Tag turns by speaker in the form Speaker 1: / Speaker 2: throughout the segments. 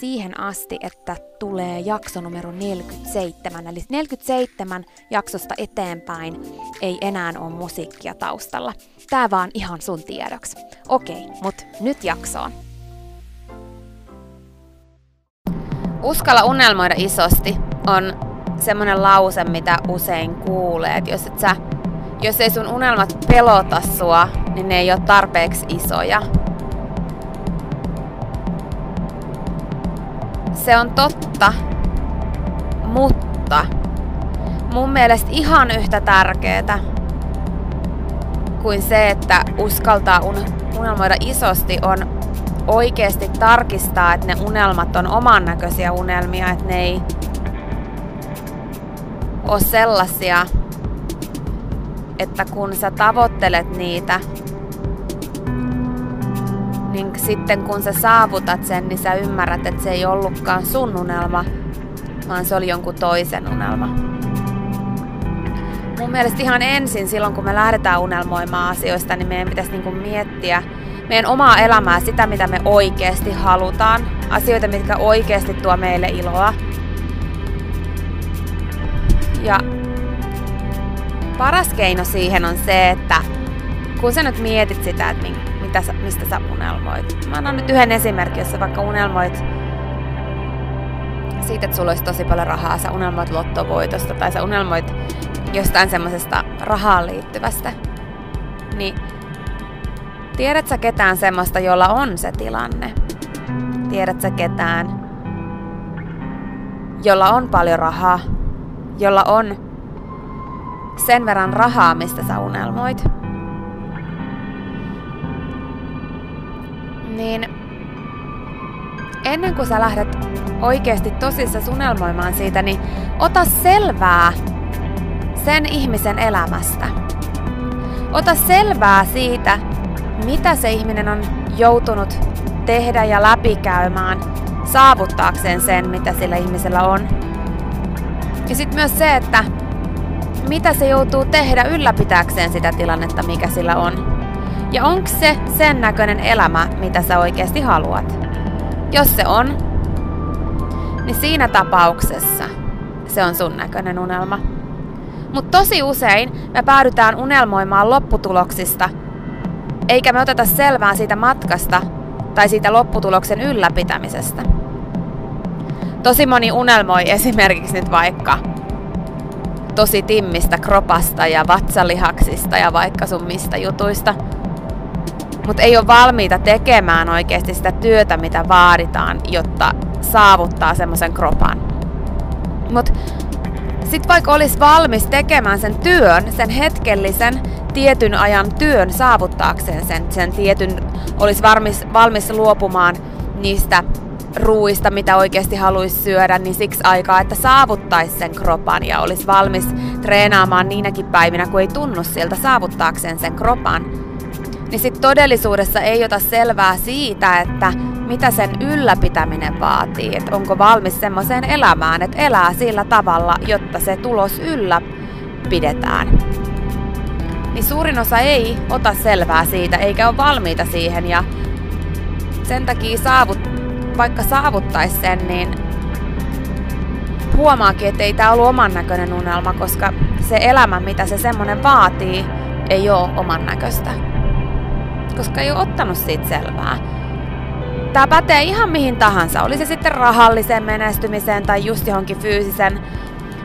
Speaker 1: siihen asti, että tulee jakso numero 47. Eli 47 jaksosta eteenpäin ei enää ole musiikkia taustalla. Tää vaan ihan sun tiedoksi. Okei, mut nyt jaksoon. Uskalla unelmoida isosti on semmonen lause, mitä usein kuulee, että jos, et sä, jos ei sun unelmat pelota sua, niin ne ei ole tarpeeksi isoja. Se on totta, mutta mun mielestä ihan yhtä tärkeää kuin se, että uskaltaa unelmoida isosti, on oikeasti tarkistaa, että ne unelmat on oman näköisiä unelmia, että ne ei ole sellaisia, että kun sä tavoittelet niitä, niin sitten kun sä saavutat sen, niin sä ymmärrät, että se ei ollutkaan sun unelma, vaan se oli jonkun toisen unelma. Mun mielestä ihan ensin silloin, kun me lähdetään unelmoimaan asioista, niin meidän pitäisi niinku miettiä meidän omaa elämää, sitä mitä me oikeasti halutaan, asioita, mitkä oikeasti tuo meille iloa. Ja paras keino siihen on se, että kun sä nyt mietit sitä, että mitä sä, mistä sä unelmoit. Mä annan nyt yhden esimerkin, jos sä vaikka unelmoit siitä, että sulla olisi tosi paljon rahaa, sä unelmoit lottovoitosta tai sä unelmoit jostain semmoisesta rahaan liittyvästä, niin tiedät sä ketään semmoista, jolla on se tilanne? Tiedät sä ketään, jolla on paljon rahaa, jolla on sen verran rahaa, mistä sä unelmoit? Niin ennen kuin sä lähdet oikeasti tosissa unelmoimaan siitä, niin ota selvää sen ihmisen elämästä. Ota selvää siitä, mitä se ihminen on joutunut tehdä ja läpikäymään saavuttaakseen sen, mitä sillä ihmisellä on. Ja sitten myös se, että mitä se joutuu tehdä ylläpitääkseen sitä tilannetta, mikä sillä on. Ja onko se sen näköinen elämä, mitä sä oikeasti haluat? Jos se on, niin siinä tapauksessa se on sun näköinen unelma. Mutta tosi usein me päädytään unelmoimaan lopputuloksista, eikä me oteta selvää siitä matkasta tai siitä lopputuloksen ylläpitämisestä. Tosi moni unelmoi esimerkiksi nyt vaikka tosi timmistä kropasta ja vatsalihaksista ja vaikka sun mistä jutuista. Mutta ei ole valmiita tekemään oikeasti sitä työtä, mitä vaaditaan, jotta saavuttaa semmoisen kropan. Mutta sitten vaikka olisi valmis tekemään sen työn, sen hetkellisen tietyn ajan työn saavuttaakseen sen, sen tietyn, olisi valmis, valmis luopumaan niistä ruuista, mitä oikeasti haluaisi syödä, niin siksi aikaa, että saavuttaisi sen kropan ja olisi valmis treenaamaan niinäkin päivinä, kun ei tunnu siltä saavuttaakseen sen kropan. Niin sitten todellisuudessa ei ota selvää siitä, että mitä sen ylläpitäminen vaatii, että onko valmis semmoiseen elämään, että elää sillä tavalla, jotta se tulos ylläpidetään. Niin suurin osa ei ota selvää siitä, eikä ole valmiita siihen ja sen takia saavut, vaikka saavuttaisi sen, niin huomaakin, että ei tämä ollut oman näköinen unelma, koska se elämä, mitä se semmonen vaatii, ei ole oman näköistä. Koska ei ole ottanut siitä selvää. Tämä pätee ihan mihin tahansa, oli se sitten rahalliseen menestymiseen tai just johonkin fyysisen,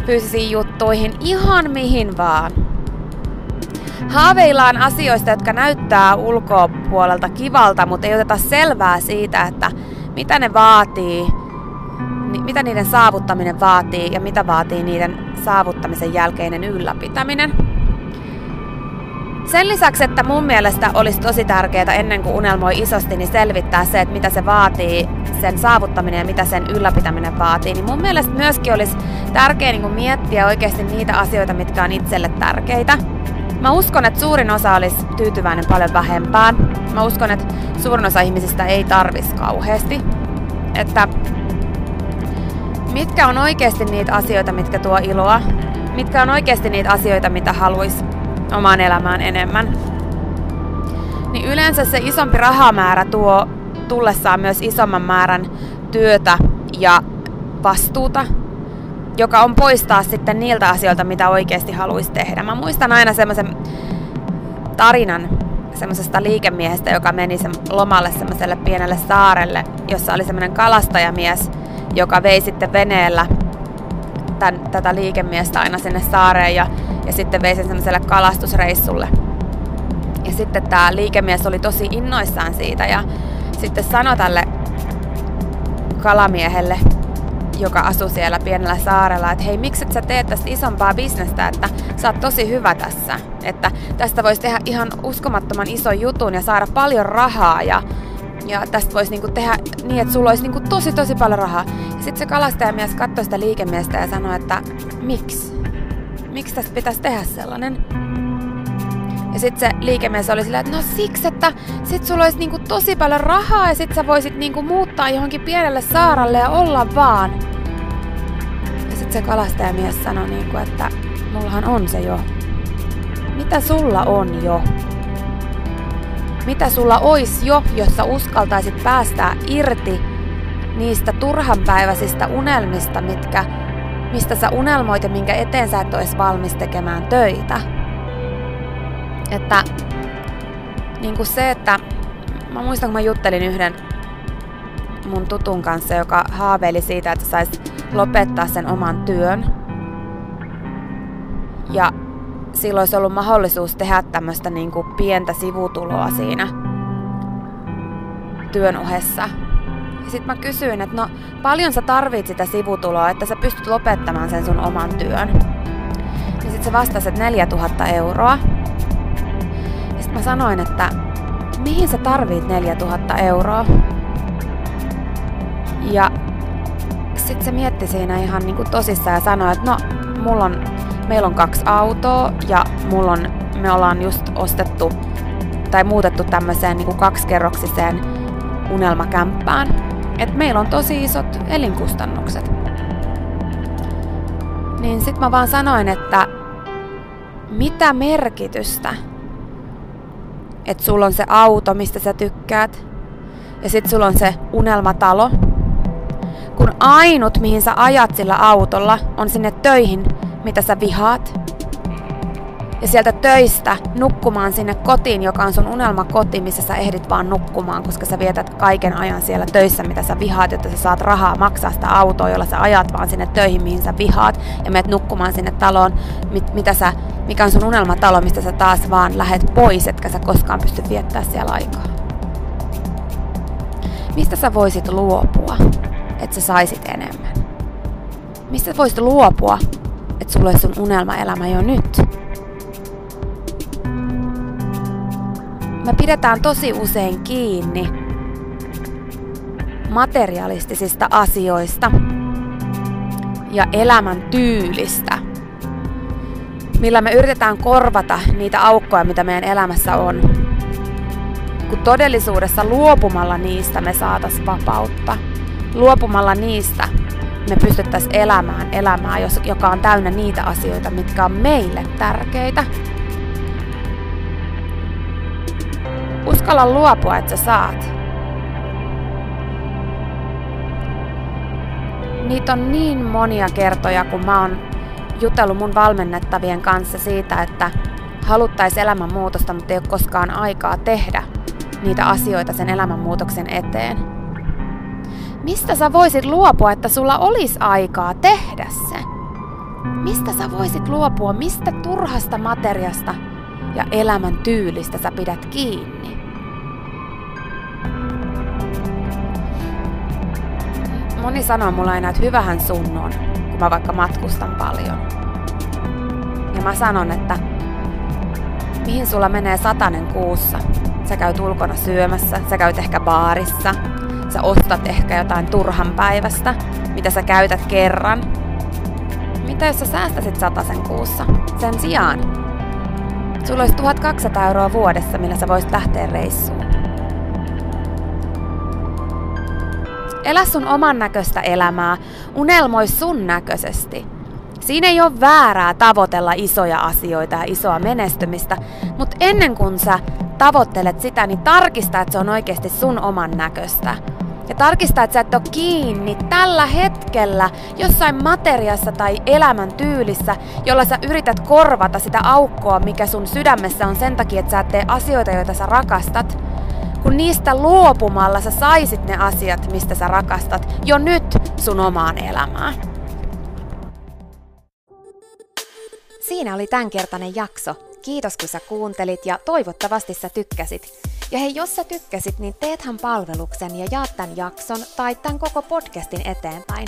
Speaker 1: fyysisiin juttuihin, ihan mihin vaan. Haaveillaan asioista, jotka näyttää ulkopuolelta kivalta, mutta ei oteta selvää siitä, että mitä ne vaatii, mitä niiden saavuttaminen vaatii ja mitä vaatii niiden saavuttamisen jälkeinen ylläpitäminen. Sen lisäksi, että mun mielestä olisi tosi tärkeää ennen kuin unelmoi isosti, niin selvittää se, että mitä se vaatii, sen saavuttaminen ja mitä sen ylläpitäminen vaatii, niin mun mielestä myöskin olisi tärkeää niin miettiä oikeasti niitä asioita, mitkä on itselle tärkeitä. Mä uskon, että suurin osa olisi tyytyväinen paljon vähempään. Mä uskon, että suurin osa ihmisistä ei tarvis kauheasti. Että mitkä on oikeasti niitä asioita, mitkä tuo iloa? Mitkä on oikeasti niitä asioita, mitä haluaisi omaan elämään enemmän? Niin yleensä se isompi rahamäärä tuo tullessaan myös isomman määrän työtä ja vastuuta joka on poistaa sitten niiltä asioilta, mitä oikeasti haluaisi tehdä. Mä muistan aina semmoisen tarinan semmoisesta liikemiehestä, joka meni sen lomalle semmoiselle pienelle saarelle, jossa oli semmoinen kalastajamies, joka vei sitten veneellä tämän, tätä liikemiestä aina sinne saareen ja, ja sitten vei sen semmoiselle kalastusreissulle. Ja sitten tämä liikemies oli tosi innoissaan siitä ja sitten sanoi tälle kalamiehelle, joka asui siellä pienellä saarella, että hei, miksi et sä teet tästä isompaa bisnestä, että sä oot tosi hyvä tässä. Että tästä voisi tehdä ihan uskomattoman ison jutun ja saada paljon rahaa ja, ja tästä voisi niinku tehdä niin, että sulla olisi niinku tosi tosi paljon rahaa. Sitten se kalastajamies katsoi sitä liikemiestä ja sanoi, että miksi? Miksi tästä pitäisi tehdä sellainen? Ja sitten se liikemies oli silleen, että no siksi, että sit sulla olisi niinku tosi paljon rahaa ja sit sä voisit niinku muuttaa johonkin pienelle saaralle ja olla vaan. Ja sitten se kalastajamies sanoi niinku, että mullahan on se jo. Mitä sulla on jo? Mitä sulla ois jo, jos sä uskaltaisit päästää irti niistä turhanpäiväisistä unelmista, mitkä, mistä sä unelmoit ja minkä eteen sä et ois valmis tekemään töitä? Että niin kuin se, että mä muistan, kun mä juttelin yhden mun tutun kanssa, joka haaveili siitä, että saisi lopettaa sen oman työn. Ja silloin olisi ollut mahdollisuus tehdä tämmöistä niin kuin pientä sivutuloa siinä työn ohessa. Ja sitten mä kysyin, että no paljon sä tarvit sitä sivutuloa, että sä pystyt lopettamaan sen sun oman työn. Ja sitten se vastasi, että 4000 euroa. Sitten mä sanoin, että mihin sä tarvit 4000 euroa? Ja sitten se mietti siinä ihan niinku tosissaan ja sanoi, että no, mulla on, meillä on kaksi autoa ja mulla on, me ollaan just ostettu tai muutettu tämmöiseen niinku kaksikerroksiseen unelmakämppään, että meillä on tosi isot elinkustannukset. Niin sit mä vaan sanoin, että mitä merkitystä, että sulla on se auto, mistä sä tykkäät, ja sit sulla on se unelmatalo, kun ainut, mihin sä ajat sillä autolla, on sinne töihin, mitä sä vihaat, ja sieltä töistä nukkumaan sinne kotiin, joka on sun unelmakoti, missä sä ehdit vaan nukkumaan, koska sä vietät kaiken ajan siellä töissä, mitä sä vihaat, jotta sä saat rahaa maksaa sitä autoa, jolla sä ajat vaan sinne töihin, mihin sä vihaat, ja meet nukkumaan sinne taloon, mit, mitä sä, mikä on sun unelmatalo, mistä sä taas vaan lähet pois, etkä sä koskaan pysty viettää siellä aikaa. Mistä sä voisit luopua, että sä saisit enemmän? Mistä voisit luopua, että sulla olisi sun unelmaelämä jo nyt? Me pidetään tosi usein kiinni materialistisista asioista ja elämän tyylistä, millä me yritetään korvata niitä aukkoja, mitä meidän elämässä on. Kun todellisuudessa luopumalla niistä me saatas vapautta. Luopumalla niistä me pystyttäisiin elämään elämää, joka on täynnä niitä asioita, mitkä on meille tärkeitä. Uskalla luopua, että sä saat. Niitä on niin monia kertoja, kun mä oon jutellut mun valmennettavien kanssa siitä, että haluttaisiin elämänmuutosta, mutta ei ole koskaan aikaa tehdä niitä asioita sen elämänmuutoksen eteen. Mistä sä voisit luopua, että sulla olisi aikaa tehdä se? Mistä sä voisit luopua, mistä turhasta materiasta ja elämän tyylistä sä pidät kiinni? Moni sanoo mulle aina, että hyvähän sun on, kun mä vaikka matkustan paljon. Ja mä sanon, että mihin sulla menee satanen kuussa? Sä käyt ulkona syömässä, sä käyt ehkä baarissa, sä ostat ehkä jotain turhan päivästä, mitä sä käytät kerran. Mitä jos sä säästäisit satasen kuussa? Sen sijaan sulla olisi 1200 euroa vuodessa, millä sä voisit lähteä reissuun. Elä sun oman näköistä elämää, unelmoi sun näköisesti. Siinä ei ole väärää tavoitella isoja asioita ja isoa menestymistä, mutta ennen kuin sä tavoittelet sitä, niin tarkista, että se on oikeasti sun oman näköistä. Ja tarkista, että sä et ole kiinni tällä hetkellä jossain materiassa tai elämän tyylissä, jolla sä yrität korvata sitä aukkoa, mikä sun sydämessä on sen takia, että sä et tee asioita, joita sä rakastat, kun niistä luopumalla sä saisit ne asiat, mistä sä rakastat jo nyt sun omaan elämään. Siinä oli tämänkertainen jakso. Kiitos kun sä kuuntelit ja toivottavasti sä tykkäsit. Ja hei, jos sä tykkäsit, niin teethän palveluksen ja jaat tämän jakson tai tämän koko podcastin eteenpäin.